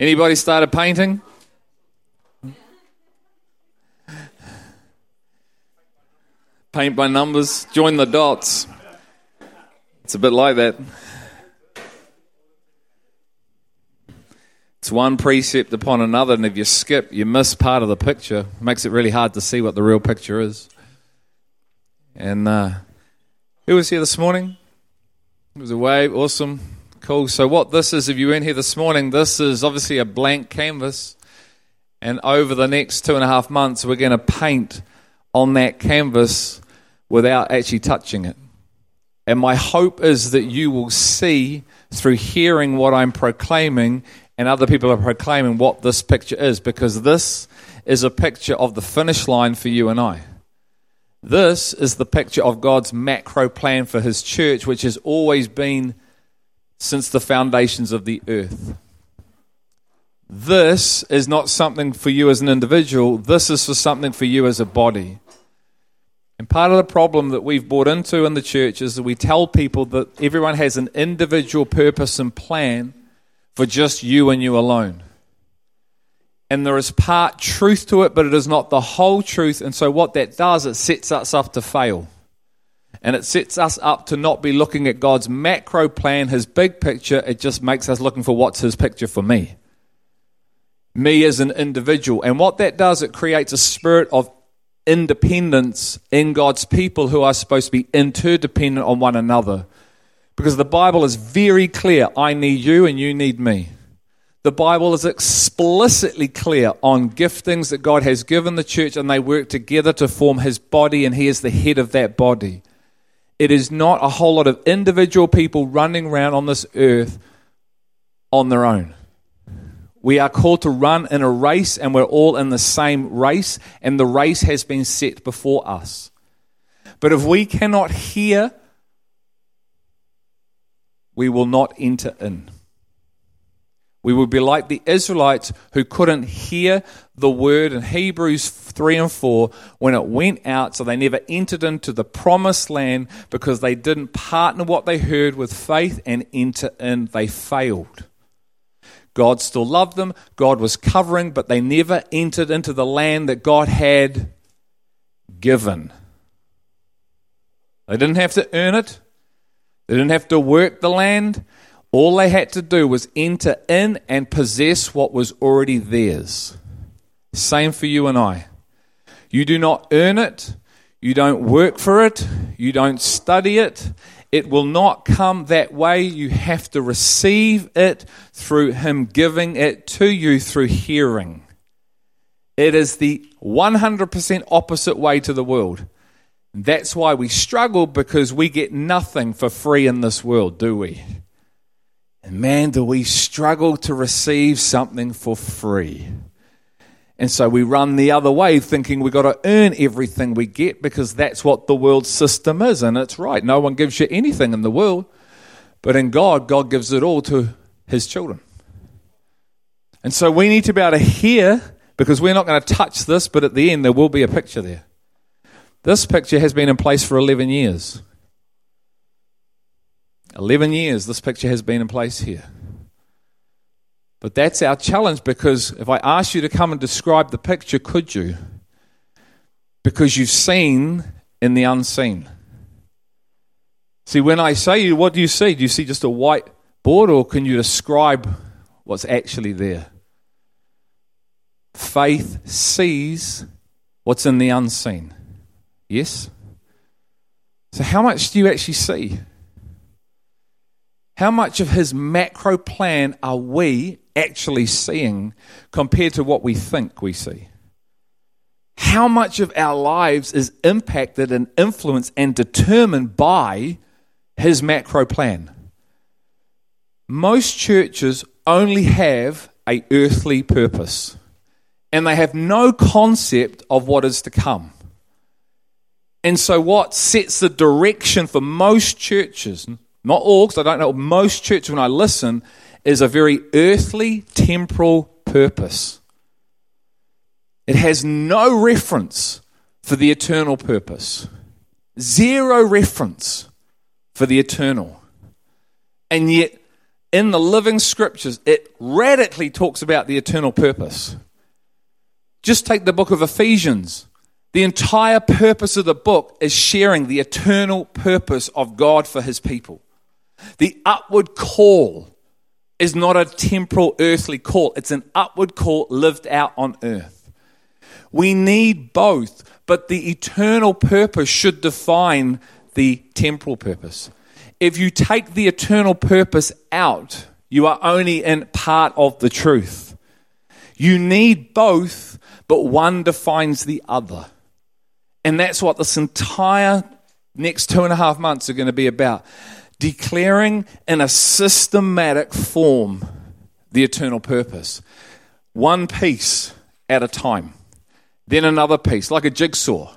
Anybody started painting? Paint by numbers, join the dots. It's a bit like that. It's one precept upon another, and if you skip, you miss part of the picture. It makes it really hard to see what the real picture is. And uh, who was here this morning? It was a wave, Awesome. Cool. So, what this is, if you weren't here this morning, this is obviously a blank canvas. And over the next two and a half months, we're going to paint on that canvas without actually touching it. And my hope is that you will see through hearing what I'm proclaiming and other people are proclaiming what this picture is because this is a picture of the finish line for you and I. This is the picture of God's macro plan for his church, which has always been since the foundations of the earth. This is not something for you as an individual, this is for something for you as a body. And part of the problem that we've bought into in the church is that we tell people that everyone has an individual purpose and plan for just you and you alone. And there is part truth to it, but it is not the whole truth. And so, what that does, it sets us up to fail. And it sets us up to not be looking at God's macro plan, his big picture. It just makes us looking for what's his picture for me. Me as an individual. And what that does, it creates a spirit of independence in God's people who are supposed to be interdependent on one another. Because the Bible is very clear I need you and you need me. The Bible is explicitly clear on giftings that God has given the church and they work together to form his body and he is the head of that body. It is not a whole lot of individual people running around on this earth on their own. We are called to run in a race and we're all in the same race and the race has been set before us. But if we cannot hear we will not enter in. We would be like the Israelites who couldn't hear the word in Hebrews 3 and 4 when it went out, so they never entered into the promised land because they didn't partner what they heard with faith and enter in. They failed. God still loved them, God was covering, but they never entered into the land that God had given. They didn't have to earn it, they didn't have to work the land. All they had to do was enter in and possess what was already theirs. Same for you and I. You do not earn it. You don't work for it. You don't study it. It will not come that way. You have to receive it through Him giving it to you through hearing. It is the 100% opposite way to the world. That's why we struggle because we get nothing for free in this world, do we? And man, do we struggle to receive something for free. And so we run the other way thinking we've got to earn everything we get because that's what the world system is. And it's right. No one gives you anything in the world. But in God, God gives it all to his children. And so we need to be able to hear because we're not going to touch this, but at the end, there will be a picture there. This picture has been in place for 11 years. 11 years this picture has been in place here. But that's our challenge because if I ask you to come and describe the picture, could you? Because you've seen in the unseen. See, when I say you, what do you see? Do you see just a white board or can you describe what's actually there? Faith sees what's in the unseen. Yes? So, how much do you actually see? How much of his macro plan are we actually seeing compared to what we think we see? How much of our lives is impacted and influenced and determined by his macro plan? Most churches only have a earthly purpose and they have no concept of what is to come. And so, what sets the direction for most churches, not all, because I don't know, most churches, when I listen, is a very earthly, temporal purpose. It has no reference for the eternal purpose, zero reference for the eternal. And yet, in the living scriptures, it radically talks about the eternal purpose. Just take the book of Ephesians. The entire purpose of the book is sharing the eternal purpose of God for his people. The upward call is not a temporal earthly call, it's an upward call lived out on earth. We need both, but the eternal purpose should define the temporal purpose. If you take the eternal purpose out, you are only in part of the truth. You need both, but one defines the other. And that's what this entire next two and a half months are going to be about declaring in a systematic form the eternal purpose. One piece at a time, then another piece, like a jigsaw,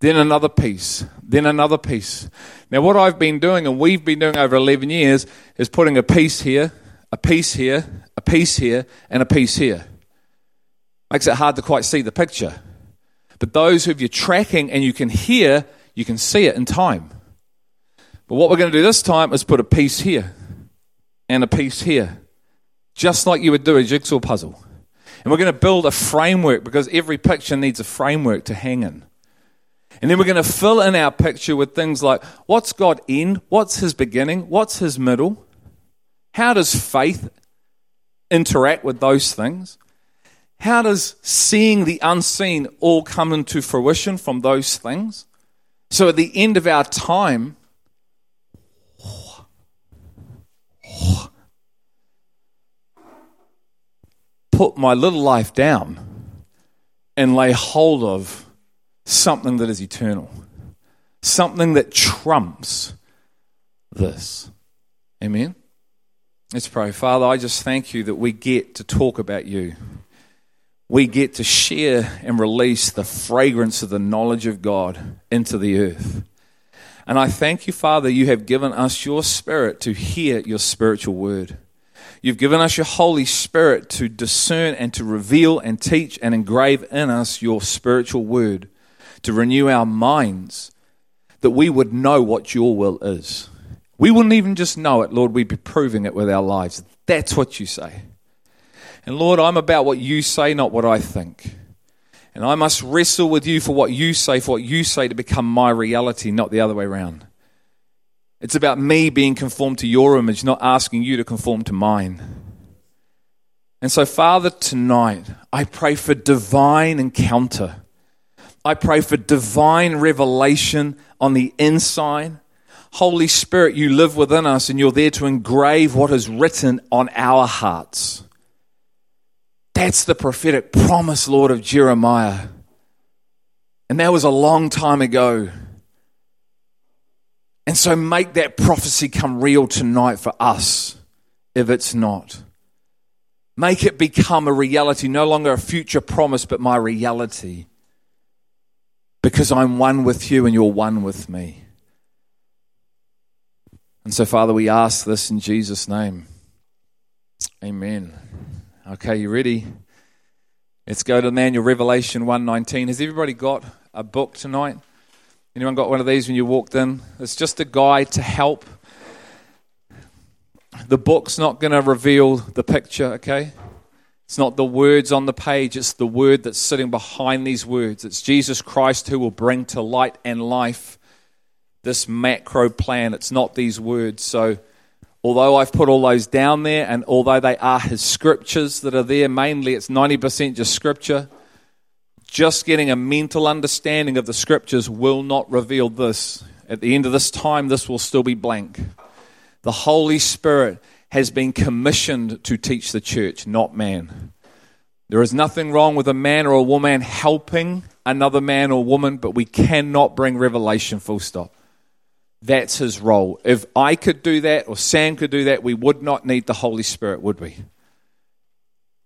then another piece, then another piece. Now, what I've been doing, and we've been doing over 11 years, is putting a piece here, a piece here, a piece here, and a piece here. Makes it hard to quite see the picture. But those who you're tracking and you can hear, you can see it in time. But what we're going to do this time is put a piece here and a piece here, just like you would do a jigsaw puzzle. And we're going to build a framework because every picture needs a framework to hang in. And then we're going to fill in our picture with things like what's God in? What's his beginning? What's his middle? How does faith interact with those things? How does seeing the unseen all come into fruition from those things? So at the end of our time, put my little life down and lay hold of something that is eternal, something that trumps this. Amen? Let's pray. Father, I just thank you that we get to talk about you. We get to share and release the fragrance of the knowledge of God into the earth. And I thank you, Father, you have given us your spirit to hear your spiritual word. You've given us your Holy Spirit to discern and to reveal and teach and engrave in us your spiritual word, to renew our minds, that we would know what your will is. We wouldn't even just know it, Lord, we'd be proving it with our lives. That's what you say. And Lord, I'm about what you say, not what I think. And I must wrestle with you for what you say, for what you say to become my reality, not the other way around. It's about me being conformed to your image, not asking you to conform to mine. And so, Father, tonight, I pray for divine encounter. I pray for divine revelation on the inside. Holy Spirit, you live within us and you're there to engrave what is written on our hearts. That's the prophetic promise, Lord, of Jeremiah. And that was a long time ago. And so make that prophecy come real tonight for us if it's not. Make it become a reality, no longer a future promise, but my reality. Because I'm one with you and you're one with me. And so, Father, we ask this in Jesus' name. Amen. Okay, you ready? Let's go to the Manual Revelation 119. Has everybody got a book tonight? Anyone got one of these when you walked in? It's just a guide to help. The book's not going to reveal the picture, okay? It's not the words on the page, it's the word that's sitting behind these words. It's Jesus Christ who will bring to light and life this macro plan. It's not these words. So, although I've put all those down there, and although they are his scriptures that are there, mainly it's 90% just scripture, just getting a mental understanding of the scriptures will not reveal this. At the end of this time, this will still be blank. The Holy Spirit has been commissioned to teach the church, not man. There is nothing wrong with a man or a woman helping another man or woman, but we cannot bring revelation full stop. That's his role. If I could do that or Sam could do that, we would not need the Holy Spirit, would we?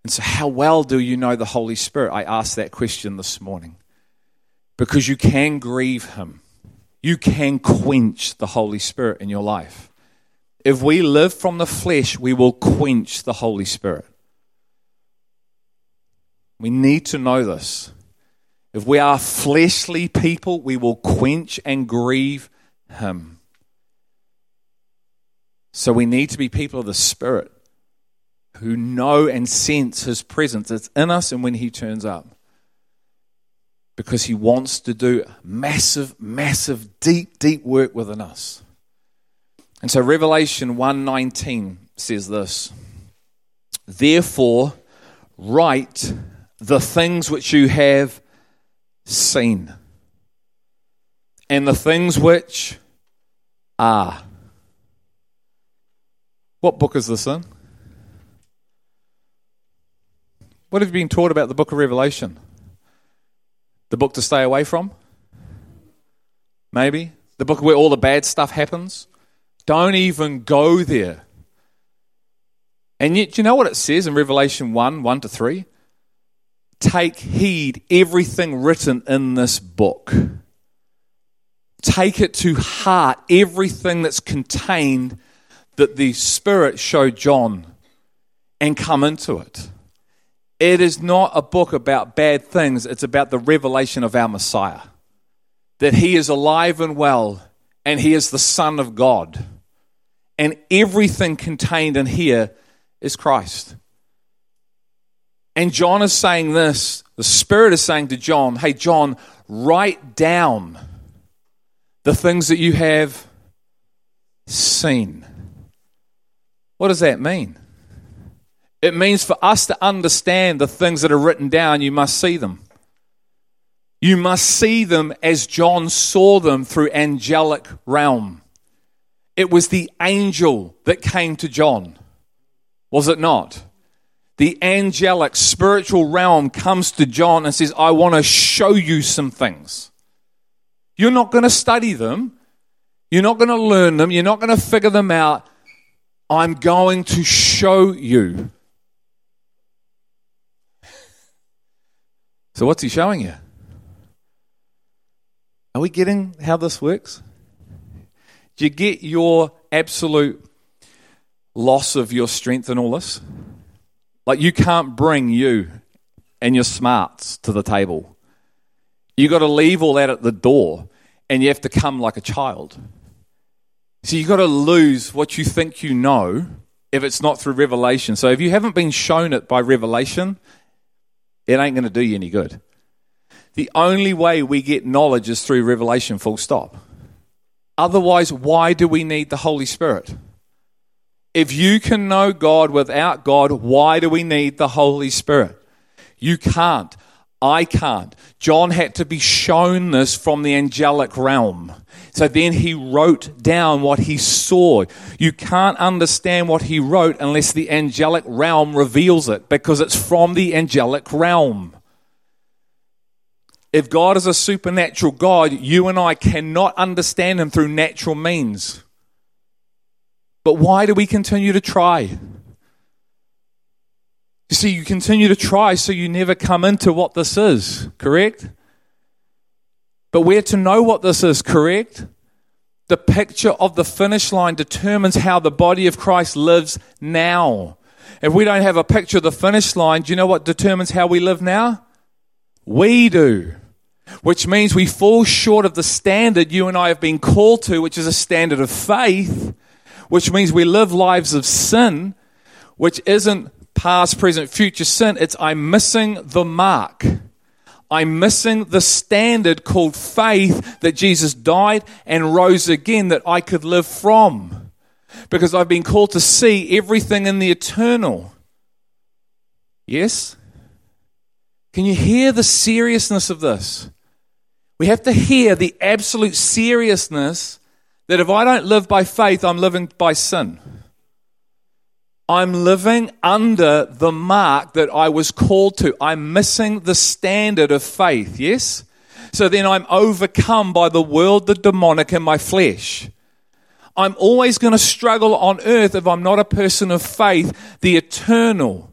And so, how well do you know the Holy Spirit? I asked that question this morning. Because you can grieve Him, you can quench the Holy Spirit in your life. If we live from the flesh, we will quench the Holy Spirit. We need to know this. If we are fleshly people, we will quench and grieve Him. So we need to be people of the Spirit who know and sense His presence. It's in us and when He turns up. Because He wants to do massive, massive, deep, deep work within us. And so Revelation 1:19 says this. Therefore, write the things which you have seen and the things which are. What book is this in? What have you been taught about the book of Revelation? The book to stay away from? Maybe. The book where all the bad stuff happens? Don't even go there. And yet, you know what it says in Revelation 1 1 to 3? Take heed everything written in this book. Take it to heart, everything that's contained that the Spirit showed John, and come into it. It is not a book about bad things, it's about the revelation of our Messiah. That he is alive and well, and he is the Son of God. And everything contained in here is Christ. And John is saying this the Spirit is saying to John, Hey, John, write down the things that you have seen. What does that mean? It means for us to understand the things that are written down, you must see them. You must see them as John saw them through angelic realm. It was the angel that came to John, was it not? The angelic spiritual realm comes to John and says, I want to show you some things. You're not going to study them. You're not going to learn them. You're not going to figure them out. I'm going to show you. So, what's he showing you? Are we getting how this works? Do you get your absolute loss of your strength in all this? Like, you can't bring you and your smarts to the table. you got to leave all that at the door and you have to come like a child. So you've got to lose what you think you know if it's not through revelation. So if you haven't been shown it by revelation, it ain't going to do you any good. The only way we get knowledge is through revelation, full stop. Otherwise, why do we need the Holy Spirit? If you can know God without God, why do we need the Holy Spirit? You can't. I can't. John had to be shown this from the angelic realm. So then he wrote down what he saw. You can't understand what he wrote unless the angelic realm reveals it because it's from the angelic realm. If God is a supernatural God, you and I cannot understand him through natural means. But why do we continue to try? You see, you continue to try so you never come into what this is, correct? But we're to know what this is, correct? The picture of the finish line determines how the body of Christ lives now. If we don't have a picture of the finish line, do you know what determines how we live now? We do. Which means we fall short of the standard you and I have been called to, which is a standard of faith, which means we live lives of sin, which isn't past, present, future sin. It's I'm missing the mark. I'm missing the standard called faith that Jesus died and rose again that I could live from. Because I've been called to see everything in the eternal. Yes? Can you hear the seriousness of this? We have to hear the absolute seriousness that if I don't live by faith, I'm living by sin. I'm living under the mark that I was called to. I'm missing the standard of faith, yes? So then I'm overcome by the world, the demonic, and my flesh. I'm always going to struggle on earth if I'm not a person of faith, the eternal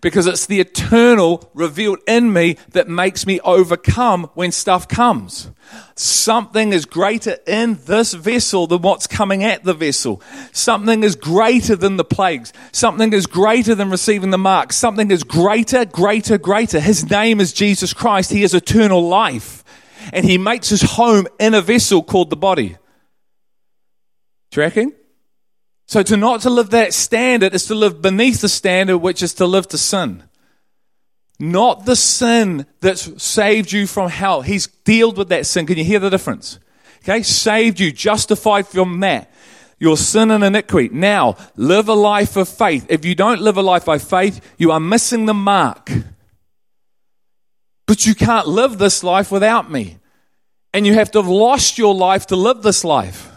because it's the eternal revealed in me that makes me overcome when stuff comes. Something is greater in this vessel than what's coming at the vessel. Something is greater than the plagues. Something is greater than receiving the mark. Something is greater, greater, greater. His name is Jesus Christ. He is eternal life. And he makes his home in a vessel called the body. Tracking? So to not to live that standard is to live beneath the standard, which is to live to sin. Not the sin that's saved you from hell. He's dealt with that sin. Can you hear the difference? Okay, saved you, justified from that. Your sin and iniquity. Now, live a life of faith. If you don't live a life by faith, you are missing the mark. But you can't live this life without me. And you have to have lost your life to live this life.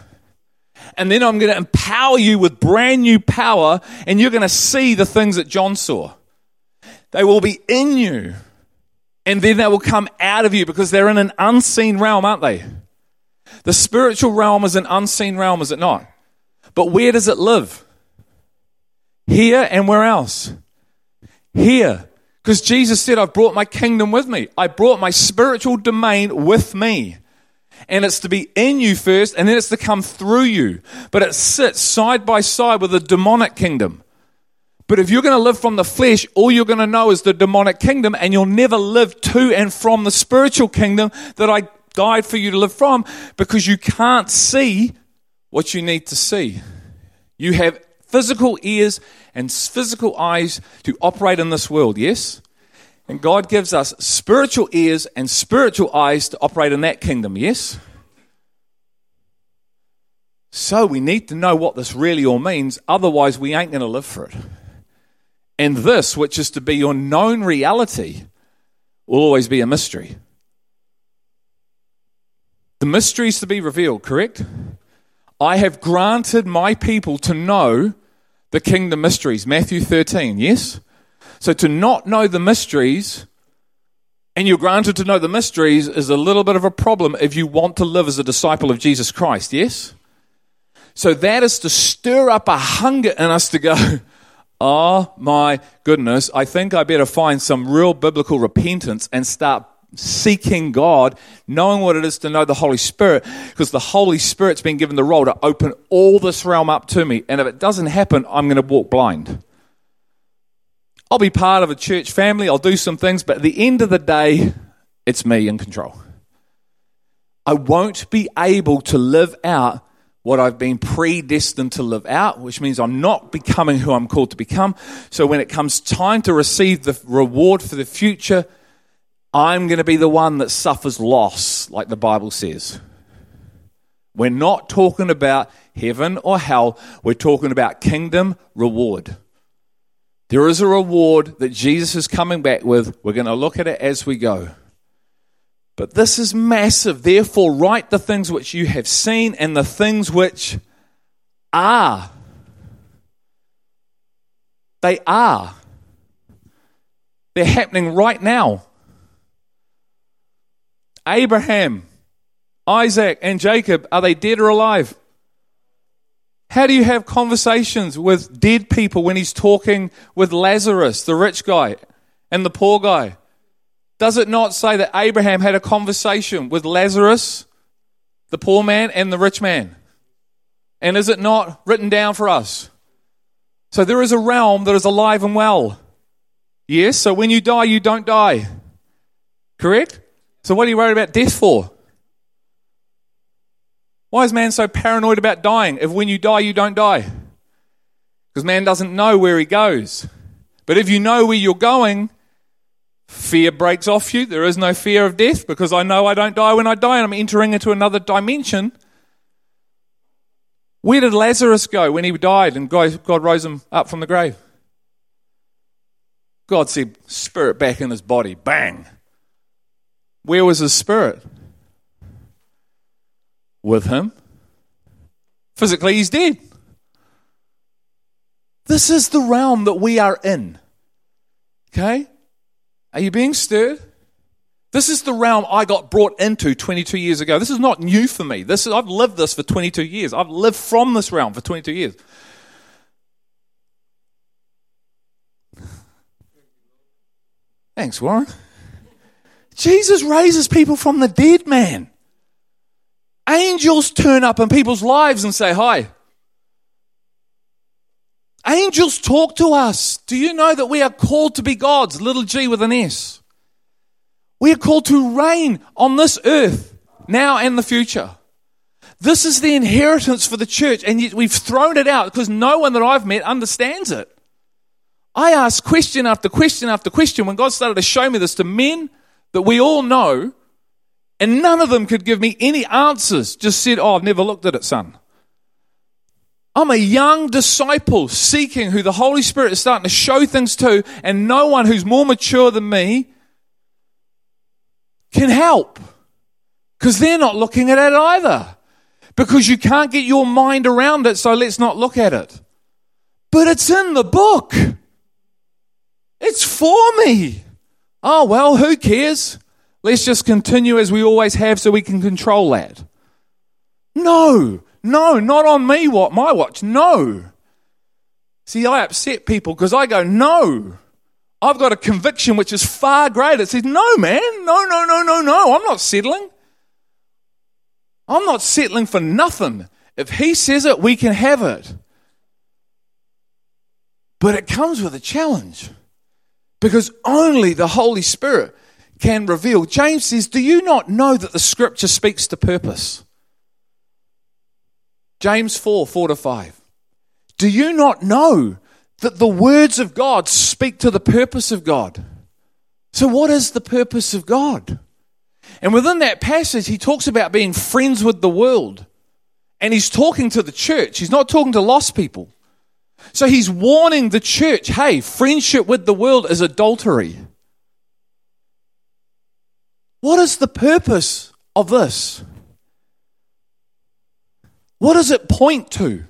And then I'm going to empower you with brand new power, and you're going to see the things that John saw. They will be in you, and then they will come out of you because they're in an unseen realm, aren't they? The spiritual realm is an unseen realm, is it not? But where does it live? Here and where else? Here. Because Jesus said, I've brought my kingdom with me. I brought my spiritual domain with me. And it's to be in you first, and then it's to come through you. But it sits side by side with the demonic kingdom. But if you're going to live from the flesh, all you're going to know is the demonic kingdom, and you'll never live to and from the spiritual kingdom that I died for you to live from because you can't see what you need to see. You have physical ears and physical eyes to operate in this world, yes? And God gives us spiritual ears and spiritual eyes to operate in that kingdom, yes? So we need to know what this really all means, otherwise, we ain't going to live for it. And this, which is to be your known reality, will always be a mystery. The mystery is to be revealed, correct? I have granted my people to know the kingdom mysteries. Matthew 13, yes? So to not know the mysteries, and you're granted to know the mysteries, is a little bit of a problem if you want to live as a disciple of Jesus Christ, yes? So that is to stir up a hunger in us to go, oh my goodness, I think I better find some real biblical repentance and start seeking God, knowing what it is to know the Holy Spirit, because the Holy Spirit's been given the role to open all this realm up to me. And if it doesn't happen, I'm going to walk blind. I'll be part of a church family, I'll do some things, but at the end of the day, it's me in control. I won't be able to live out what I've been predestined to live out, which means I'm not becoming who I'm called to become. So when it comes time to receive the reward for the future, I'm going to be the one that suffers loss, like the Bible says. We're not talking about heaven or hell, we're talking about kingdom reward. There is a reward that Jesus is coming back with. We're going to look at it as we go. But this is massive. Therefore, write the things which you have seen and the things which are. They are. They're happening right now. Abraham, Isaac, and Jacob, are they dead or alive? How do you have conversations with dead people when he's talking with Lazarus, the rich guy, and the poor guy? Does it not say that Abraham had a conversation with Lazarus, the poor man, and the rich man? And is it not written down for us? So there is a realm that is alive and well. Yes, so when you die, you don't die. Correct? So, what are you worried about death for? Why is man so paranoid about dying if when you die, you don't die? Because man doesn't know where he goes. But if you know where you're going, fear breaks off you. There is no fear of death because I know I don't die when I die and I'm entering into another dimension. Where did Lazarus go when he died and God rose him up from the grave? God said, Spirit back in his body. Bang. Where was his spirit? With him. Physically, he's dead. This is the realm that we are in. Okay? Are you being stirred? This is the realm I got brought into 22 years ago. This is not new for me. This is, I've lived this for 22 years. I've lived from this realm for 22 years. Thanks, Warren. Jesus raises people from the dead, man. Angels turn up in people's lives and say hi. Angels talk to us. Do you know that we are called to be gods? Little g with an S. We are called to reign on this earth now and the future. This is the inheritance for the church, and yet we've thrown it out because no one that I've met understands it. I asked question after question after question when God started to show me this to men that we all know, and none of them could give me any answers. Just said, Oh, I've never looked at it, son. I'm a young disciple seeking who the Holy Spirit is starting to show things to, and no one who's more mature than me can help because they're not looking at it either. Because you can't get your mind around it, so let's not look at it. But it's in the book. It's for me. Oh, well, who cares? Let's just continue as we always have so we can control that. No, no, not on me, what my watch. No. See, I upset people because I go, no. I've got a conviction which is far greater. It says, no, man, no, no, no, no, no. I'm not settling. I'm not settling for nothing. If he says it, we can have it. But it comes with a challenge because only the Holy Spirit can reveal. James says, Do you not know that the scripture speaks to purpose? James 4 4 to 5. Do you not know that the words of God speak to the purpose of God? So, what is the purpose of God? And within that passage, he talks about being friends with the world. And he's talking to the church, he's not talking to lost people. So he's warning the church hey, friendship with the world is adultery. What is the purpose of this? What does it point to?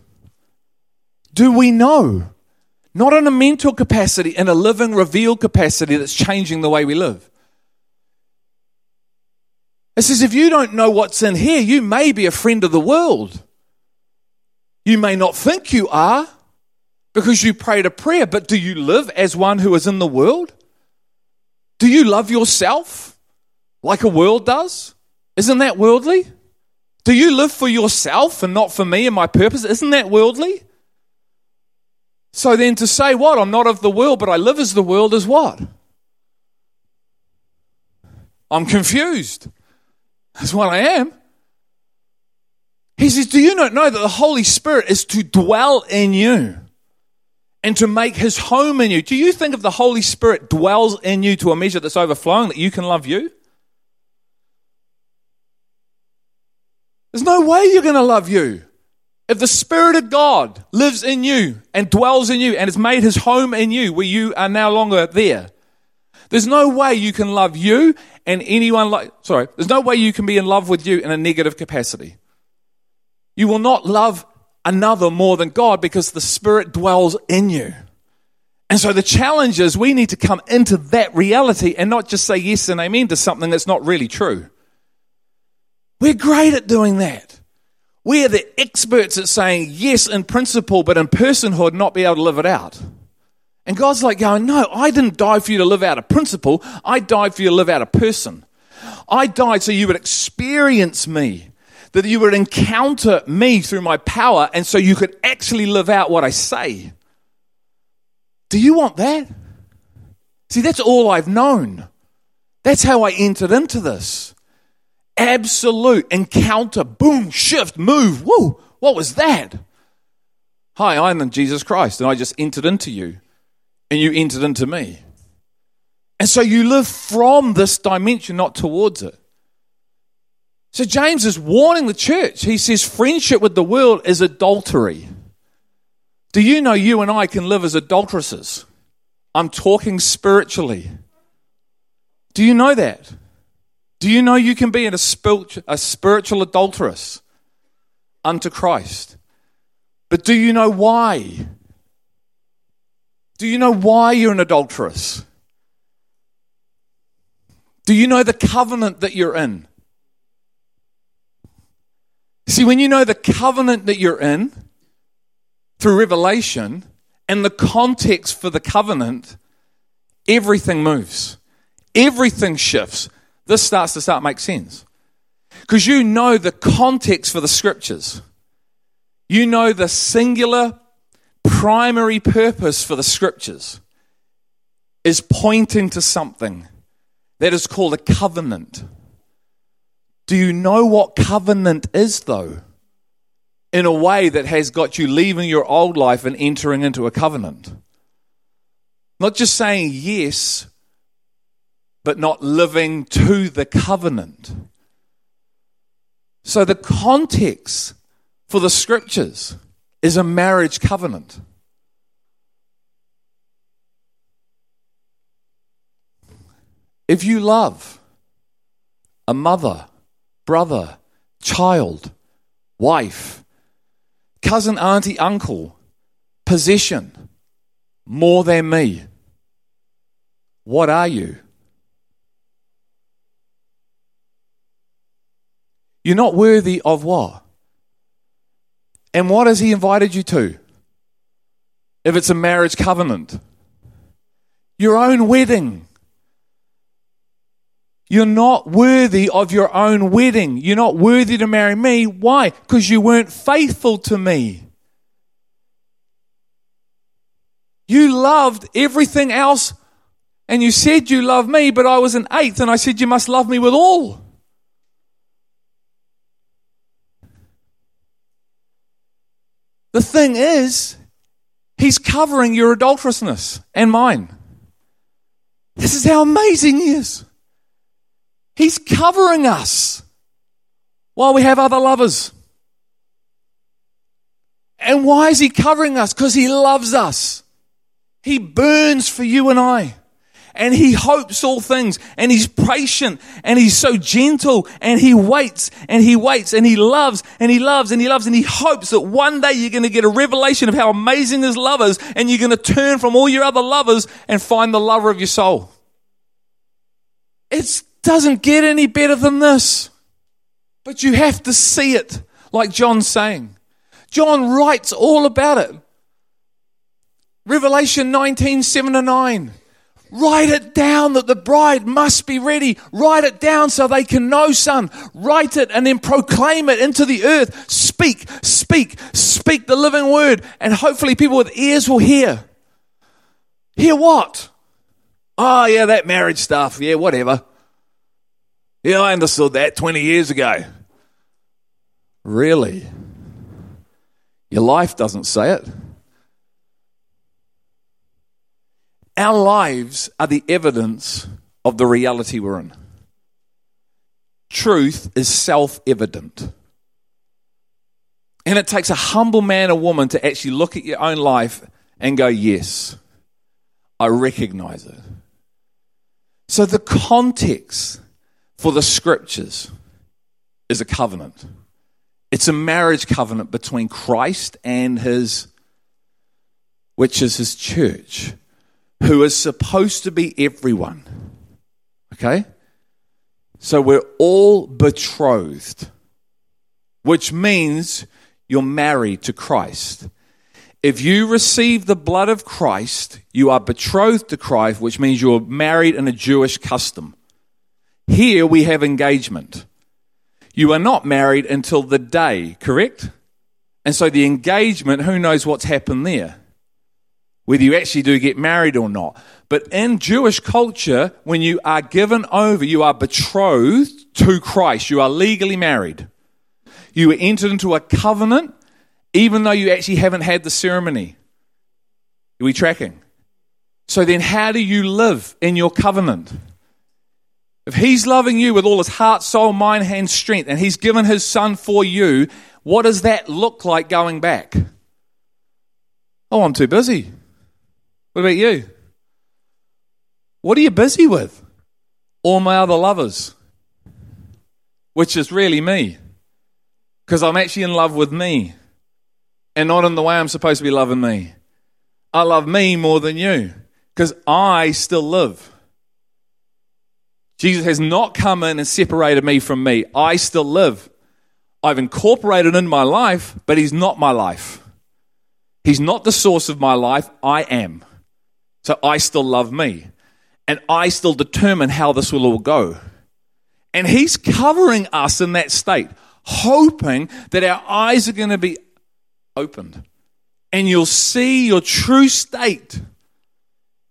Do we know? Not in a mental capacity, in a living, revealed capacity that's changing the way we live. It says, if you don't know what's in here, you may be a friend of the world. You may not think you are because you prayed a prayer, but do you live as one who is in the world? Do you love yourself like a world does? Isn't that worldly? Do you live for yourself and not for me and my purpose? Isn't that worldly? So then to say what? I'm not of the world, but I live as the world is what? I'm confused. That's what I am. He says, Do you not know that the Holy Spirit is to dwell in you and to make his home in you? Do you think if the Holy Spirit dwells in you to a measure that's overflowing, that you can love you? There's no way you're going to love you. If the Spirit of God lives in you and dwells in you and has made his home in you where you are no longer there, there's no way you can love you and anyone like, sorry, there's no way you can be in love with you in a negative capacity. You will not love another more than God because the Spirit dwells in you. And so the challenge is we need to come into that reality and not just say yes and amen to something that's not really true. We're great at doing that. We are the experts at saying yes in principle, but in personhood, not be able to live it out. And God's like going, No, I didn't die for you to live out a principle. I died for you to live out a person. I died so you would experience me, that you would encounter me through my power, and so you could actually live out what I say. Do you want that? See, that's all I've known. That's how I entered into this. Absolute encounter, boom, shift, move. Whoa, what was that? Hi, I'm Jesus Christ, and I just entered into you and you entered into me. And so you live from this dimension, not towards it. So James is warning the church. He says, friendship with the world is adultery. Do you know you and I can live as adulteresses? I'm talking spiritually. Do you know that? Do you know you can be a spiritual, adulteress unto Christ? But do you know why? Do you know why you're an adulteress? Do you know the covenant that you're in? See, when you know the covenant that you're in through revelation and the context for the covenant, everything moves, everything shifts. This starts to start make sense because you know the context for the scriptures. You know the singular primary purpose for the scriptures is pointing to something that is called a covenant. Do you know what covenant is, though? in a way that has got you leaving your old life and entering into a covenant. Not just saying yes, but not living to the covenant. So the context for the scriptures is a marriage covenant. If you love a mother, brother, child, wife, cousin, auntie, uncle, possession more than me, what are you? You're not worthy of what? And what has he invited you to? If it's a marriage covenant, your own wedding. You're not worthy of your own wedding. You're not worthy to marry me. Why? Because you weren't faithful to me. You loved everything else and you said you love me, but I was an eighth and I said you must love me with all. The thing is, he's covering your adulterousness and mine. This is how amazing he is. He's covering us while we have other lovers. And why is he covering us? Because he loves us. He burns for you and I and he hopes all things and he's patient and he's so gentle and he waits and he waits and he loves and he loves and he loves and he hopes that one day you're going to get a revelation of how amazing his love is and you're going to turn from all your other lovers and find the lover of your soul. It doesn't get any better than this. But you have to see it, like John's saying. John writes all about it. Revelation 19, 7 and 9. Write it down that the bride must be ready. Write it down so they can know, son. Write it and then proclaim it into the earth. Speak, speak, speak the living word. And hopefully people with ears will hear. Hear what? Oh, yeah, that marriage stuff. Yeah, whatever. Yeah, I understood that 20 years ago. Really? Your life doesn't say it. Our lives are the evidence of the reality we're in. Truth is self evident. And it takes a humble man or woman to actually look at your own life and go, Yes, I recognize it. So the context for the scriptures is a covenant. It's a marriage covenant between Christ and his, which is his church who is supposed to be everyone. Okay? So we're all betrothed, which means you're married to Christ. If you receive the blood of Christ, you are betrothed to Christ, which means you're married in a Jewish custom. Here we have engagement. You are not married until the day, correct? And so the engagement, who knows what's happened there? Whether you actually do get married or not. But in Jewish culture, when you are given over, you are betrothed to Christ. You are legally married. You are entered into a covenant, even though you actually haven't had the ceremony. Are we tracking? So then, how do you live in your covenant? If he's loving you with all his heart, soul, mind, hand, strength, and he's given his son for you, what does that look like going back? Oh, I'm too busy. What about you? What are you busy with? All my other lovers, which is really me. Because I'm actually in love with me and not in the way I'm supposed to be loving me. I love me more than you because I still live. Jesus has not come in and separated me from me. I still live. I've incorporated in my life, but He's not my life. He's not the source of my life. I am. So I still love me. And I still determine how this will all go. And He's covering us in that state, hoping that our eyes are going to be opened and you'll see your true state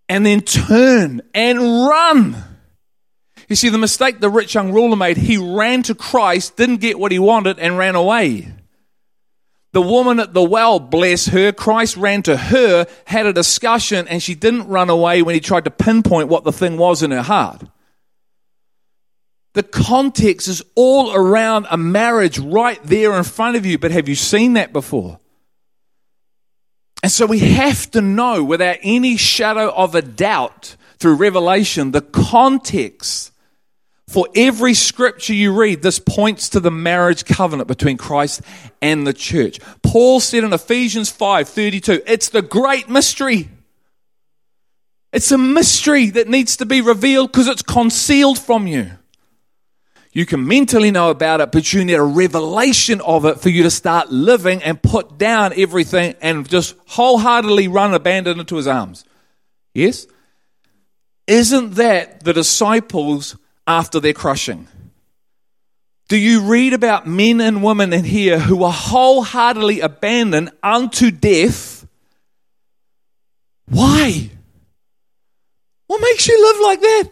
and then turn and run. You see, the mistake the rich young ruler made, he ran to Christ, didn't get what he wanted, and ran away. The woman at the well, bless her, Christ ran to her, had a discussion, and she didn't run away when he tried to pinpoint what the thing was in her heart. The context is all around a marriage right there in front of you, but have you seen that before? And so we have to know without any shadow of a doubt through revelation the context for every scripture you read, this points to the marriage covenant between Christ and the church. Paul said in Ephesians 5 32, it's the great mystery. It's a mystery that needs to be revealed because it's concealed from you. You can mentally know about it, but you need a revelation of it for you to start living and put down everything and just wholeheartedly run abandoned into his arms. Yes? Isn't that the disciples after their crushing? Do you read about men and women in here who are wholeheartedly abandoned unto death? Why? What makes you live like that?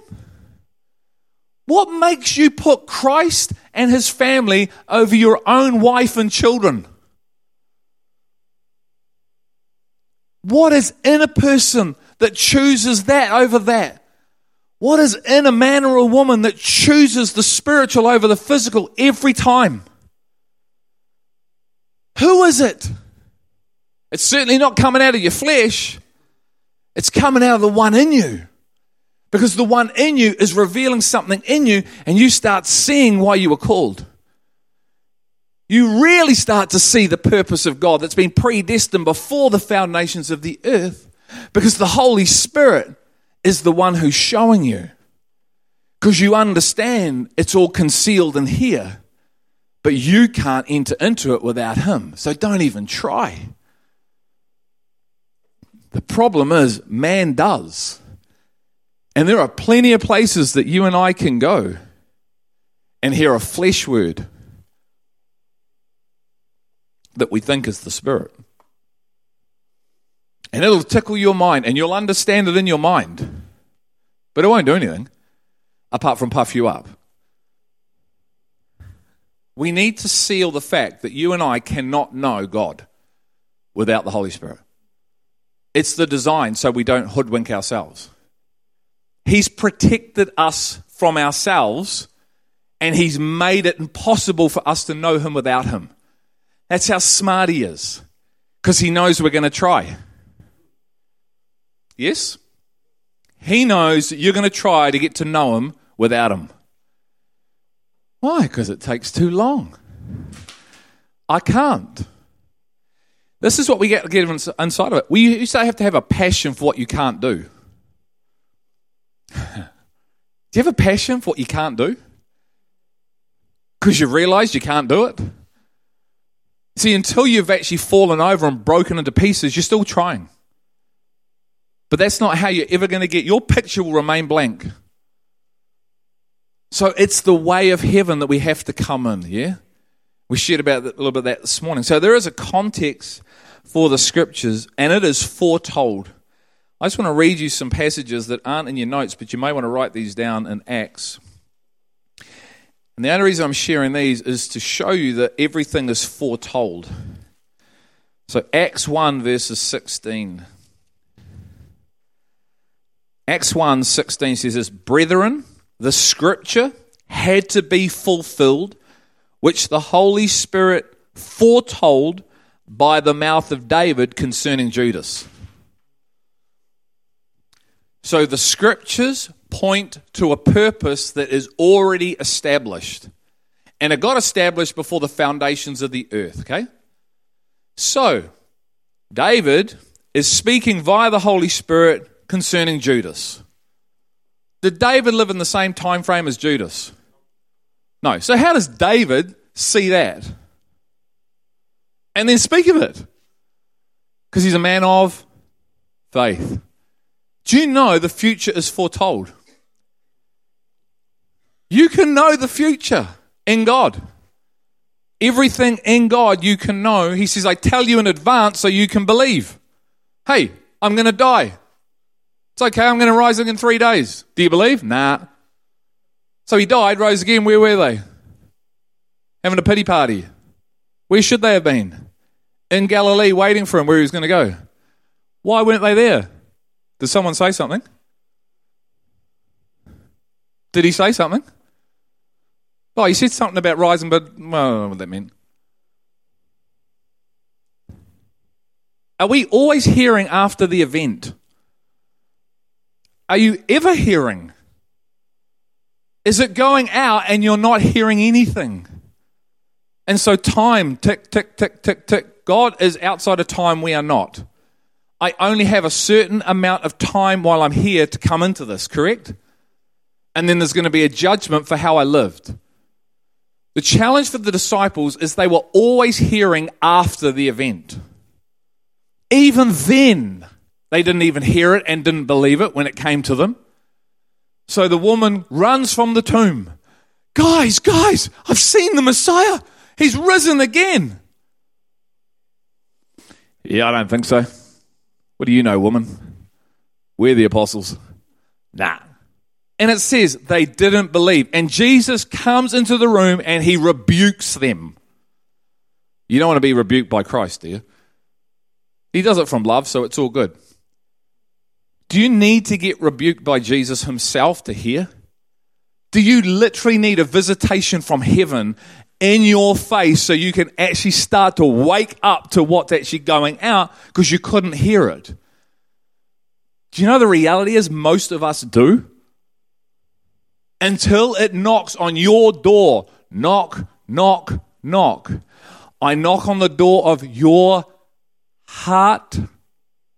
What makes you put Christ and his family over your own wife and children? What is in a person that chooses that over that? What is in a man or a woman that chooses the spiritual over the physical every time? Who is it? It's certainly not coming out of your flesh. It's coming out of the one in you. Because the one in you is revealing something in you, and you start seeing why you were called. You really start to see the purpose of God that's been predestined before the foundations of the earth because the Holy Spirit is the one who's showing you. Because you understand it's all concealed in here, but you can't enter into it without Him. So don't even try. The problem is, man does. And there are plenty of places that you and I can go and hear a flesh word that we think is the Spirit. And it'll tickle your mind and you'll understand it in your mind. But it won't do anything apart from puff you up. We need to seal the fact that you and I cannot know God without the Holy Spirit. It's the design so we don't hoodwink ourselves. He's protected us from ourselves and He's made it impossible for us to know Him without Him. That's how smart He is because He knows we're going to try. Yes? He knows that you're going to try to get to know Him without Him. Why? Because it takes too long. I can't. This is what we get, get inside of it. We used to have to have a passion for what you can't do. Do you have a passion for what you can't do? Because you realize you can't do it? See, until you've actually fallen over and broken into pieces, you're still trying. But that's not how you're ever going to get. Your picture will remain blank. So it's the way of heaven that we have to come in, yeah? We shared about that, a little bit that this morning. So there is a context for the scriptures, and it is foretold. I just want to read you some passages that aren't in your notes, but you may want to write these down in Acts. And the only reason I'm sharing these is to show you that everything is foretold. So, Acts 1, verses 16. Acts 1 16 says this Brethren, the scripture had to be fulfilled, which the Holy Spirit foretold by the mouth of David concerning Judas. So the scriptures point to a purpose that is already established. And it got established before the foundations of the earth, okay? So, David is speaking via the Holy Spirit concerning Judas. Did David live in the same time frame as Judas? No. So how does David see that? And then speak of it? Because he's a man of faith. Do you know the future is foretold? You can know the future in God. Everything in God you can know. He says, I tell you in advance so you can believe. Hey, I'm going to die. It's okay, I'm going to rise again in three days. Do you believe? Nah. So he died, rose again. Where were they? Having a pity party. Where should they have been? in Galilee waiting for him where he was going to go. Why weren't they there? Did someone say something? Did he say something? Oh, he said something about rising, but well, I don't know what that meant. Are we always hearing after the event? Are you ever hearing? Is it going out and you're not hearing anything? And so time, tick, tick, tick, tick, tick. God is outside of time, we are not. I only have a certain amount of time while I'm here to come into this, correct? And then there's going to be a judgment for how I lived. The challenge for the disciples is they were always hearing after the event. Even then, they didn't even hear it and didn't believe it when it came to them. So the woman runs from the tomb. Guys, guys, I've seen the Messiah. He's risen again. Yeah, I don't think so. What do you know, woman? We're the apostles. Nah. And it says they didn't believe. And Jesus comes into the room and he rebukes them. You don't want to be rebuked by Christ, do you? He does it from love, so it's all good. Do you need to get rebuked by Jesus himself to hear? Do you literally need a visitation from heaven in your face so you can actually start to wake up to what's actually going out because you couldn't hear it? Do you know the reality is most of us do? Until it knocks on your door. Knock, knock, knock. I knock on the door of your heart.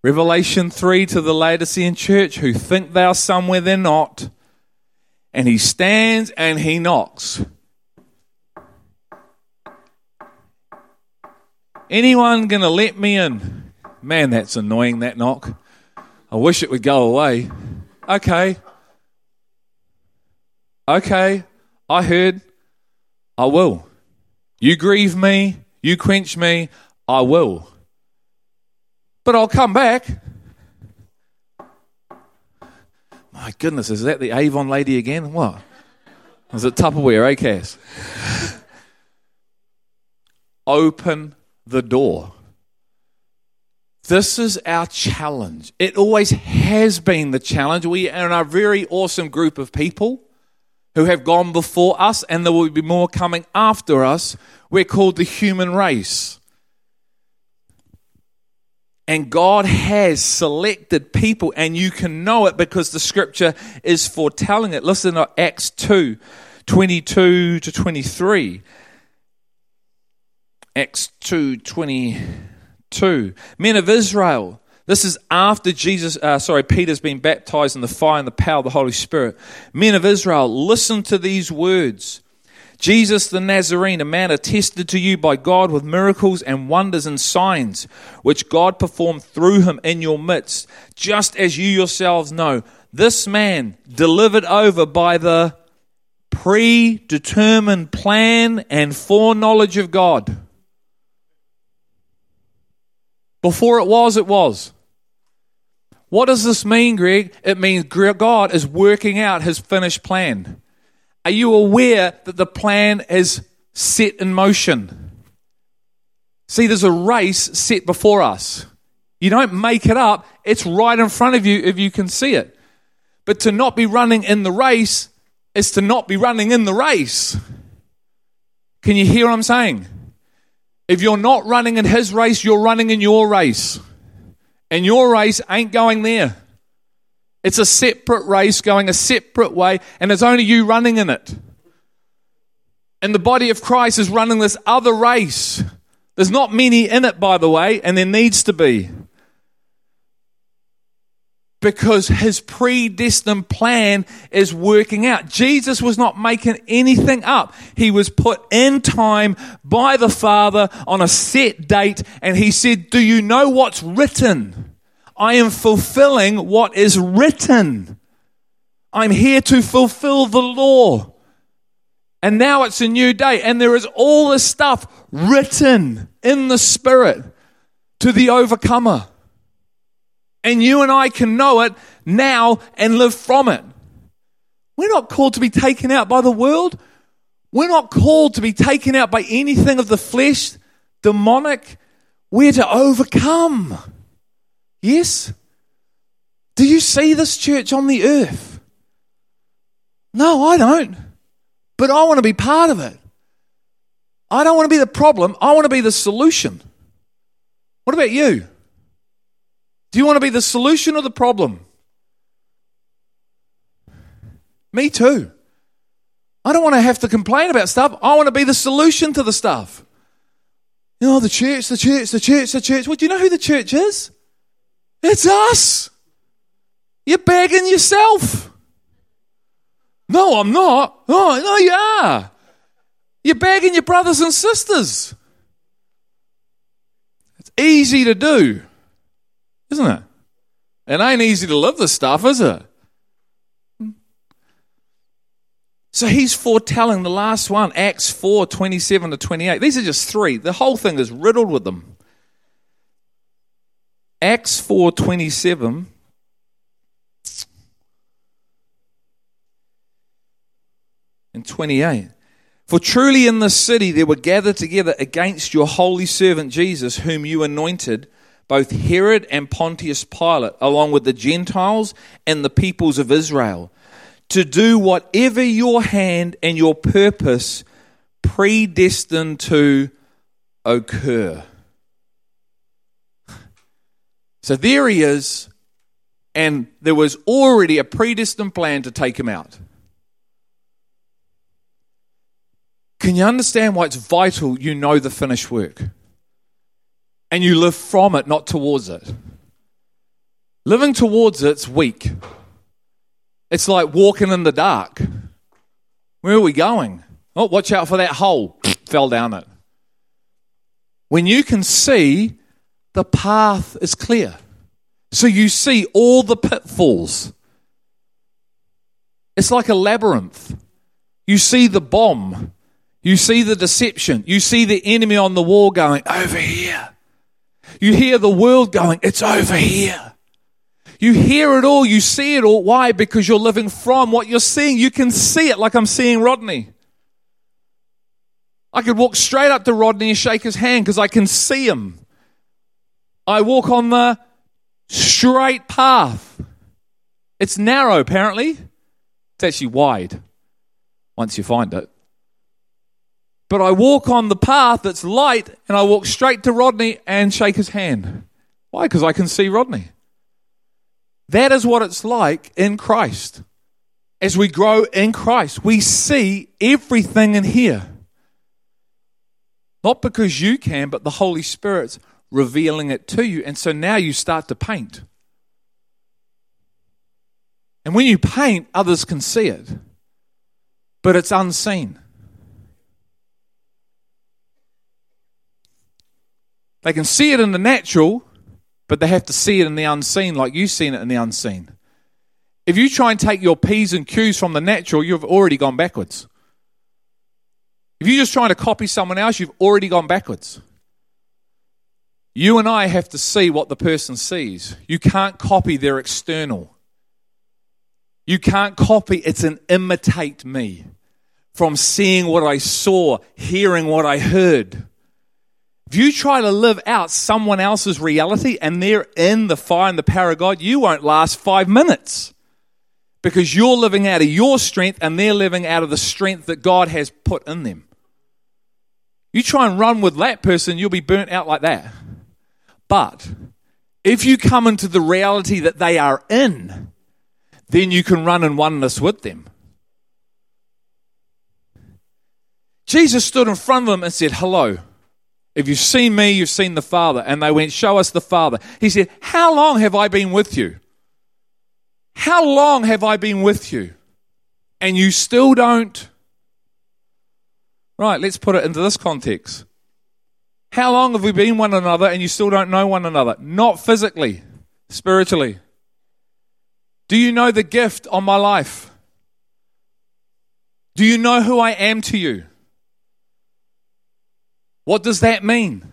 Revelation 3 to the Laodicean church who think they are somewhere they're not. And he stands and he knocks. Anyone going to let me in? Man, that's annoying, that knock. I wish it would go away. Okay. Okay. I heard. I will. You grieve me. You quench me. I will but I'll come back. My goodness, is that the Avon lady again? What? Is it Tupperware, eh, Cass? Open the door. This is our challenge. It always has been the challenge. We are a very awesome group of people who have gone before us, and there will be more coming after us. We're called the human race. And God has selected people, and you can know it because the scripture is foretelling it. Listen to Acts 2 22 to 23. Acts 2 22. Men of Israel, this is after Jesus, uh, sorry, Peter's been baptized in the fire and the power of the Holy Spirit. Men of Israel, listen to these words. Jesus the Nazarene, a man attested to you by God with miracles and wonders and signs, which God performed through him in your midst, just as you yourselves know. This man, delivered over by the predetermined plan and foreknowledge of God. Before it was, it was. What does this mean, Greg? It means God is working out his finished plan. Are you aware that the plan is set in motion? See, there's a race set before us. You don't make it up, it's right in front of you if you can see it. But to not be running in the race is to not be running in the race. Can you hear what I'm saying? If you're not running in his race, you're running in your race. And your race ain't going there. It's a separate race going a separate way, and it's only you running in it. And the body of Christ is running this other race. There's not many in it, by the way, and there needs to be. Because his predestined plan is working out. Jesus was not making anything up. He was put in time by the Father on a set date, and he said, Do you know what's written? I am fulfilling what is written. I'm here to fulfill the law. And now it's a new day, and there is all this stuff written in the Spirit to the overcomer. And you and I can know it now and live from it. We're not called to be taken out by the world. We're not called to be taken out by anything of the flesh, demonic, We're to overcome. Yes? Do you see this church on the earth? No, I don't. But I want to be part of it. I don't want to be the problem. I want to be the solution. What about you? Do you want to be the solution or the problem? Me too. I don't want to have to complain about stuff. I want to be the solution to the stuff. You know, the church, the church, the church, the church. Well, do you know who the church is? It's us. You're begging yourself. No, I'm not. Oh, no, you are. You're begging your brothers and sisters. It's easy to do, isn't it? It ain't easy to live this stuff, is it? So he's foretelling the last one, Acts 4 27 to 28. These are just three. The whole thing is riddled with them. Acts 4:27 And 28. For truly in this city there were gathered together against your holy servant Jesus, whom you anointed, both Herod and Pontius Pilate, along with the Gentiles and the peoples of Israel to do whatever your hand and your purpose predestined to occur. So there he is, and there was already a predestined plan to take him out. Can you understand why it's vital you know the finished work? And you live from it, not towards it. Living towards it's weak. It's like walking in the dark. Where are we going? Oh, watch out for that hole. Fell down it. When you can see, the path is clear. So you see all the pitfalls. It's like a labyrinth. You see the bomb. You see the deception. You see the enemy on the wall going, over here. You hear the world going, it's over here. You hear it all, you see it all. Why? Because you're living from what you're seeing. You can see it like I'm seeing Rodney. I could walk straight up to Rodney and shake his hand because I can see him. I walk on the straight path. It's narrow, apparently. It's actually wide once you find it. But I walk on the path that's light and I walk straight to Rodney and shake his hand. Why? Because I can see Rodney. That is what it's like in Christ. As we grow in Christ, we see everything in here. Not because you can, but the Holy Spirit's revealing it to you. And so now you start to paint. And when you paint, others can see it, but it's unseen. They can see it in the natural, but they have to see it in the unseen like you've seen it in the unseen. If you try and take your P's and Q's from the natural, you've already gone backwards. If you're just trying to copy someone else, you've already gone backwards. You and I have to see what the person sees. You can't copy their external. You can't copy, it's an imitate me from seeing what I saw, hearing what I heard. If you try to live out someone else's reality and they're in the fire and the power of God, you won't last five minutes because you're living out of your strength and they're living out of the strength that God has put in them. You try and run with that person, you'll be burnt out like that. But if you come into the reality that they are in, then you can run in oneness with them. Jesus stood in front of them and said, Hello. If you've seen me, you've seen the Father. And they went, Show us the Father. He said, How long have I been with you? How long have I been with you? And you still don't. Right, let's put it into this context. How long have we been one another and you still don't know one another? Not physically, spiritually. Do you know the gift on my life? Do you know who I am to you? What does that mean?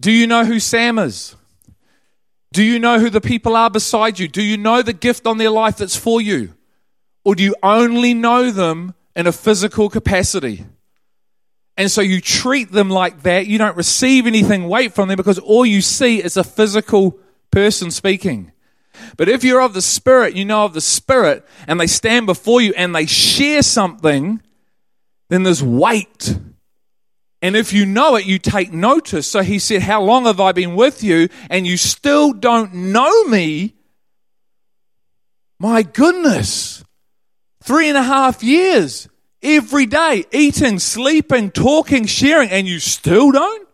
Do you know who Sam is? Do you know who the people are beside you? Do you know the gift on their life that's for you? Or do you only know them in a physical capacity? And so you treat them like that. You don't receive anything weight from them because all you see is a physical person speaking. But if you're of the Spirit, you know of the Spirit, and they stand before you and they share something, then there's weight. And if you know it, you take notice. So he said, How long have I been with you and you still don't know me? My goodness. Three and a half years every day, eating, sleeping, talking, sharing, and you still don't?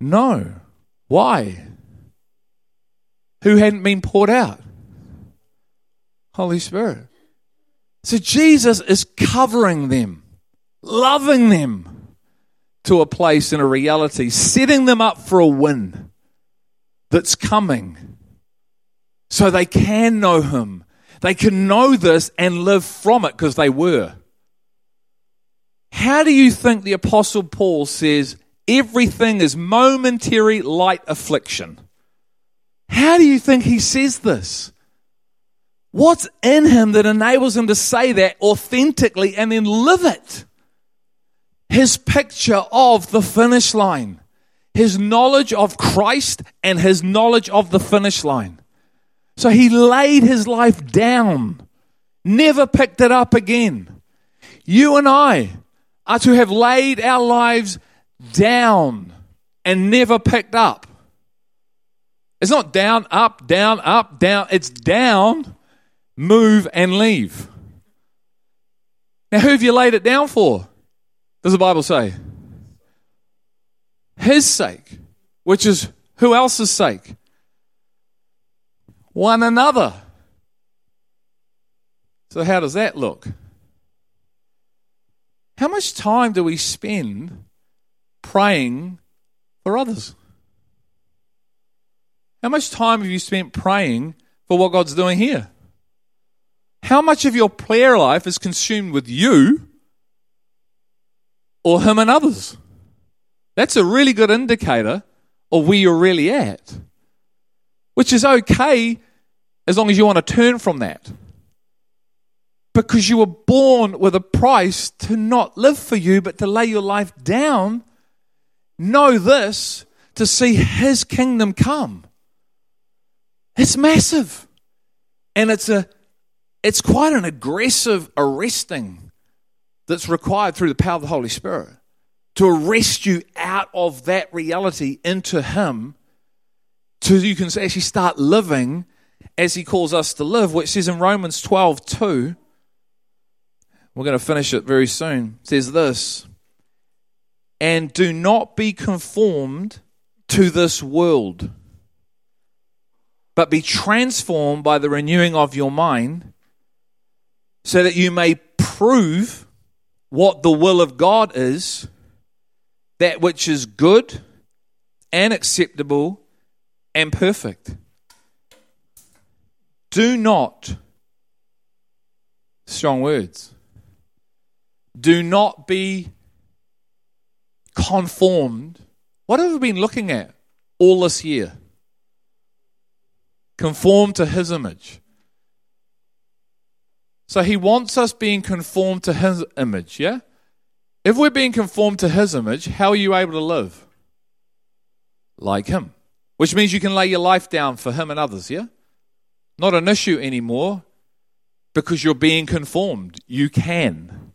No. Why? Who hadn't been poured out? Holy Spirit. So Jesus is covering them, loving them to a place and a reality, setting them up for a win that's coming so they can know Him they can know this and live from it because they were. How do you think the Apostle Paul says everything is momentary light affliction? How do you think he says this? What's in him that enables him to say that authentically and then live it? His picture of the finish line, his knowledge of Christ and his knowledge of the finish line. So he laid his life down, never picked it up again. You and I are to have laid our lives down and never picked up. It's not down, up, down, up, down. It's down, move, and leave. Now, who have you laid it down for? Does the Bible say? His sake, which is who else's sake? One another. So, how does that look? How much time do we spend praying for others? How much time have you spent praying for what God's doing here? How much of your prayer life is consumed with you or Him and others? That's a really good indicator of where you're really at which is okay as long as you want to turn from that. Because you were born with a price to not live for you, but to lay your life down. Know this to see His kingdom come. It's massive. And it's a it's quite an aggressive arresting that's required through the power of the Holy Spirit to arrest you out of that reality into Him so you can actually start living as he calls us to live, which says in Romans 12 2, we're going to finish it very soon, says this, and do not be conformed to this world, but be transformed by the renewing of your mind, so that you may prove what the will of God is, that which is good and acceptable and perfect. Do not, strong words, do not be conformed. What have we been looking at all this year? Conform to his image. So he wants us being conformed to his image, yeah? If we're being conformed to his image, how are you able to live? Like him which means you can lay your life down for Him and others, yeah? Not an issue anymore because you're being conformed. You can.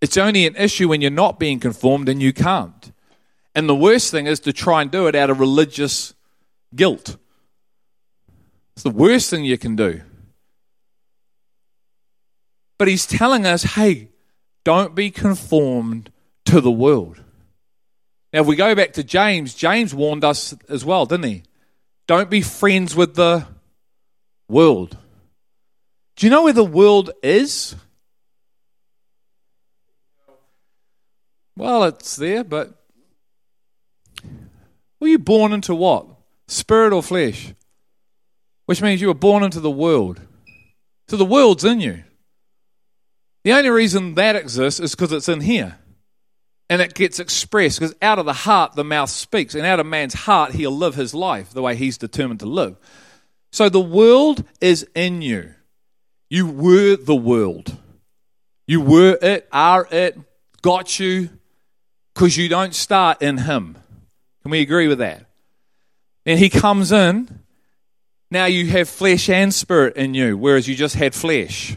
It's only an issue when you're not being conformed and you can't. And the worst thing is to try and do it out of religious guilt. It's the worst thing you can do. But he's telling us hey, don't be conformed to the world. Now, if we go back to James, James warned us as well, didn't he? Don't be friends with the world. Do you know where the world is? Well, it's there, but were you born into what? Spirit or flesh? Which means you were born into the world. So the world's in you. The only reason that exists is because it's in here and it gets expressed because out of the heart the mouth speaks and out of man's heart he'll live his life the way he's determined to live so the world is in you you were the world you were it are it got you because you don't start in Him. Can we agree with that? And He comes in. Now you have flesh and spirit in you, whereas you just had flesh.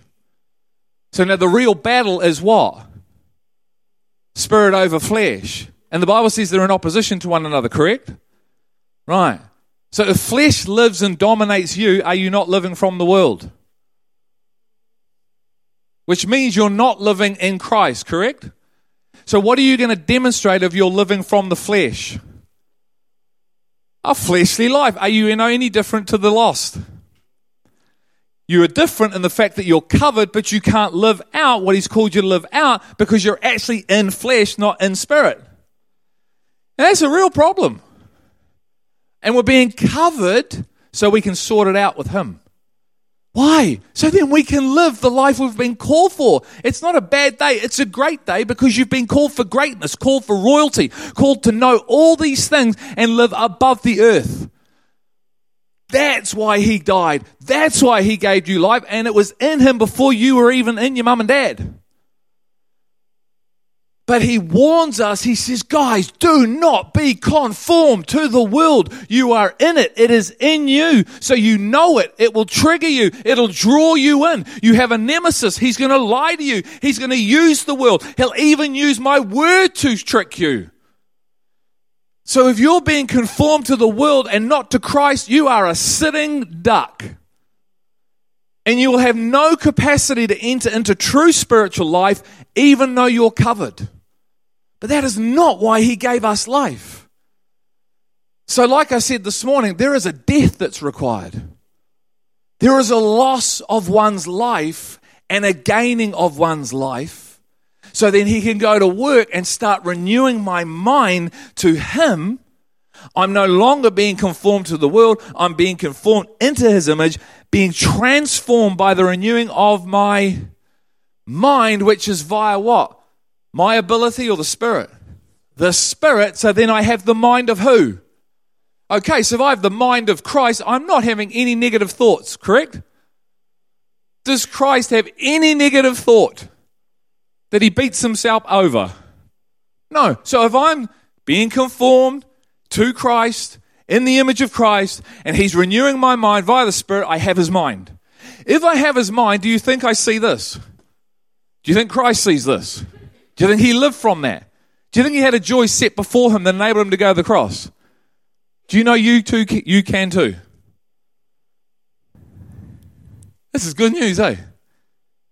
So now the real battle is what? Spirit over flesh. And the Bible says they're in opposition to one another, correct? Right. So if flesh lives and dominates you, are you not living from the world? Which means you're not living in Christ, correct? So what are you going to demonstrate if you're living from the flesh? A fleshly life. Are you any different to the lost? You are different in the fact that you're covered, but you can't live out what He's called you to live out because you're actually in flesh, not in spirit. And that's a real problem. And we're being covered so we can sort it out with Him. Why? So then we can live the life we've been called for. It's not a bad day. It's a great day because you've been called for greatness, called for royalty, called to know all these things and live above the earth. That's why he died. That's why he gave you life. And it was in him before you were even in your mum and dad. But he warns us, he says, guys, do not be conformed to the world. You are in it. It is in you. So you know it. It will trigger you. It'll draw you in. You have a nemesis. He's going to lie to you. He's going to use the world. He'll even use my word to trick you. So if you're being conformed to the world and not to Christ, you are a sitting duck. And you will have no capacity to enter into true spiritual life, even though you're covered. But that is not why He gave us life. So, like I said this morning, there is a death that's required. There is a loss of one's life and a gaining of one's life. So then he can go to work and start renewing my mind to Him. I'm no longer being conformed to the world. I'm being conformed into His image being transformed by the renewing of my mind, which is via what? My ability or the Spirit? The Spirit, so then I have the mind of who? Okay, so if I have the mind of Christ, I'm not having any negative thoughts, correct? Does Christ have any negative thought that he beats himself over? No. So if I'm being conformed to Christ, in the image of Christ and he's renewing my mind via the Spirit, I have his mind. If I have his mind, do you think I see this? Do you think Christ sees this? Do you think he lived from that? Do you think he had a joy set before him that enabled him to go to the cross? Do you know you too you can too? This is good news, eh?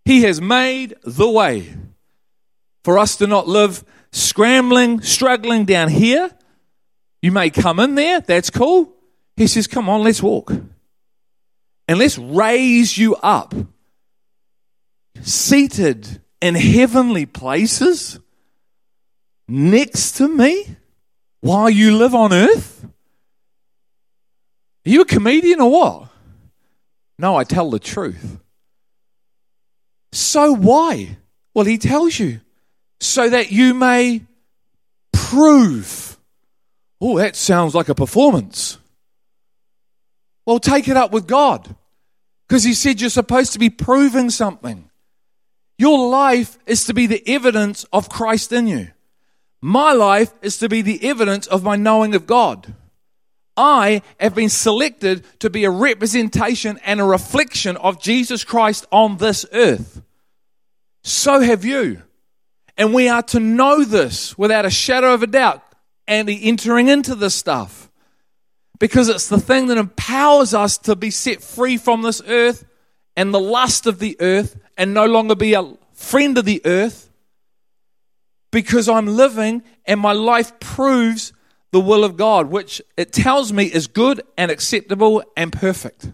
He has made the way for us to not live scrambling, struggling down here, you may come in there, that's cool. He says, Come on, let's walk. And let's raise you up, seated in heavenly places next to me while you live on earth. Are you a comedian or what? No, I tell the truth. So why? Well, he tells you so that you may prove Oh, that sounds like a performance. Well, take it up with God because He said you're supposed to be proving something. Your life is to be the evidence of Christ in you. My life is to be the evidence of my knowing of God. I have been selected to be a representation and a reflection of Jesus Christ on this earth. So have you. And we are to know this without a shadow of a doubt and entering into this stuff. Because it's the thing that empowers us to be set free from this earth and the lust of the earth and no longer be a friend of the earth. Because I'm living and my life proves the will of God, which it tells me is good and acceptable and perfect.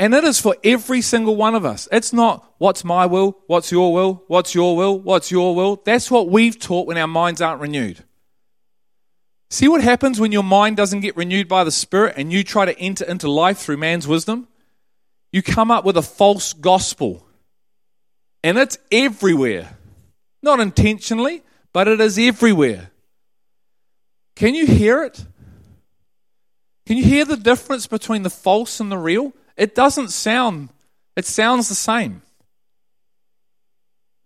And it is for every single one of us. It's not what's my will, what's your will, what's your will, what's your will. That's what we've taught when our minds aren't renewed. See what happens when your mind doesn't get renewed by the Spirit and you try to enter into life through man's wisdom? You come up with a false gospel. And it's everywhere. Not intentionally, but it is everywhere. Can you hear it? Can you hear the difference between the false and the real? It doesn't sound, it sounds the same.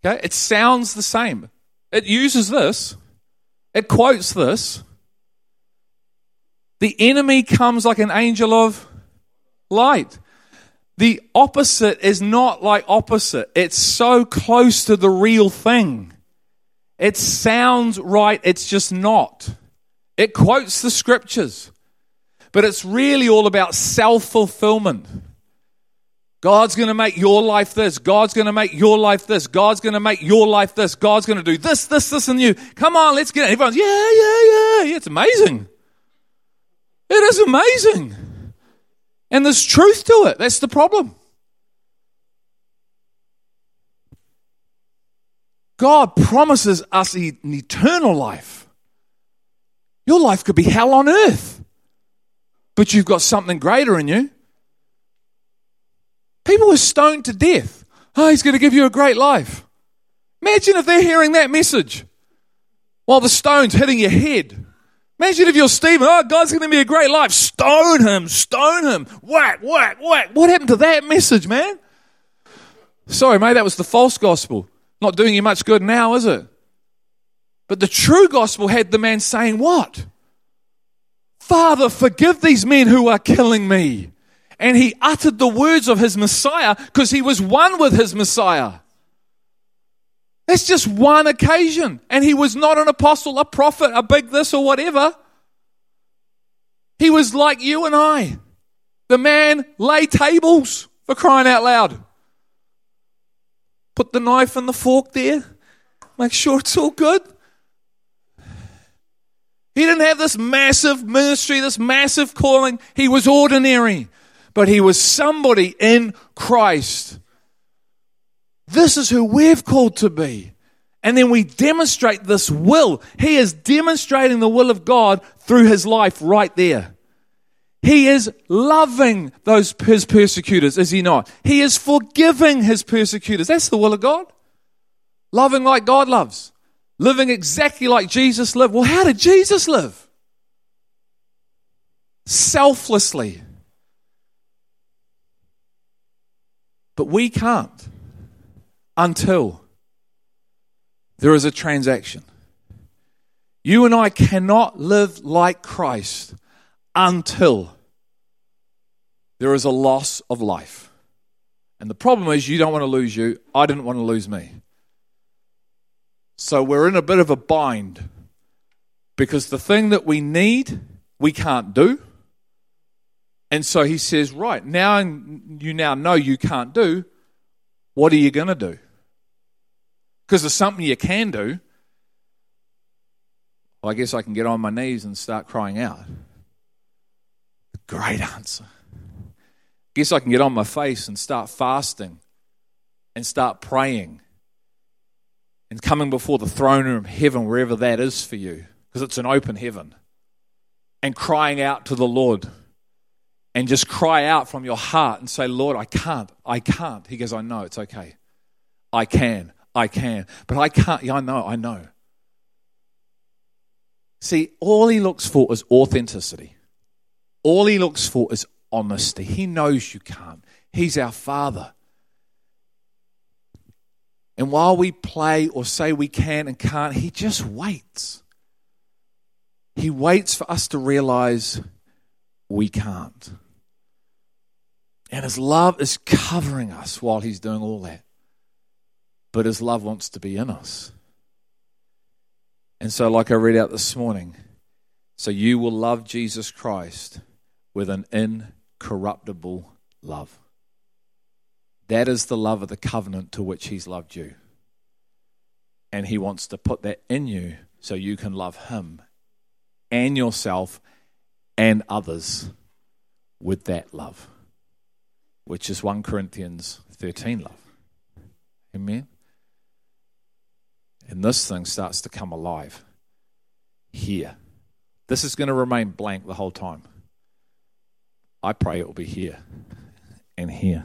Okay? It sounds the same. It uses this, it quotes this. The enemy comes like an angel of light. The opposite is not like opposite. It's so close to the real thing. It sounds right, it's just not. It quotes the scriptures, but it's really all about self fulfillment. God's going to make your life this. God's going to make your life this. God's going to make your life this. God's going to do this, this, this, and you. Come on, let's get it. Everyone's, yeah, yeah, yeah. it's amazing. It is amazing. And there's truth to it. That's the problem. God promises us an eternal life. Your life could be hell on earth, but you've got something greater in you. People were stoned to death. Oh, he's going to give you a great life. Imagine if they're hearing that message while the stone's hitting your head. Imagine if you're Stephen. Oh, God's going to be a great life. Stone him, stone him. Whack, whack, whack. What happened to that message, man? Sorry, mate, that was the false gospel. Not doing you much good now, is it? But the true gospel had the man saying, What? Father, forgive these men who are killing me and he uttered the words of his Messiah because he was one with his Messiah. That's just one occasion. And he was not an apostle, a prophet, a big this or whatever. He was like you and I. The man lay tables for crying out loud. Put the knife and the fork there. Make sure it's all good. He didn't have this massive ministry, this massive calling. He was ordinary but he was somebody in Christ. This is who we've called to be. And then we demonstrate this will. He is demonstrating the will of God through his life right there. He is loving those his persecutors, is he not? He is forgiving his persecutors. That's the will of God. Loving like God loves. Living exactly like Jesus lived. Well, how did Jesus live? Selflessly. But we can't until there is a transaction. You and I cannot live like Christ until there is a loss of life. And the problem is, you don't want to lose you. I didn't want to lose me. So we're in a bit of a bind because the thing that we need, we can't do. And so he says, Right, now you now know you can't do, what are you going to do? Because there's something you can do. Well, I guess I can get on my knees and start crying out. Great answer. Guess I can get on my face and start fasting and start praying and coming before the throne room of heaven, wherever that is for you, because it's an open heaven, and crying out to the Lord and just cry out from your heart and say, Lord, I can't, I can't. He goes, I know, it's okay. I can, I can. But I can't, yeah, I know, I know. See, all he looks for is authenticity. All he looks for is honesty. He knows you can't. He's our Father. And while we play or say we can and can't, he just waits. He waits for us to realize we can't. And his love is covering us while he's doing all that. But his love wants to be in us. And so, like I read out this morning, so you will love Jesus Christ with an incorruptible love. That is the love of the covenant to which he's loved you. And he wants to put that in you so you can love him and yourself and others with that love which is 1 Corinthians 13 love. Amen? And this thing starts to come alive here. This is going to remain blank the whole time. I pray it will be here and here.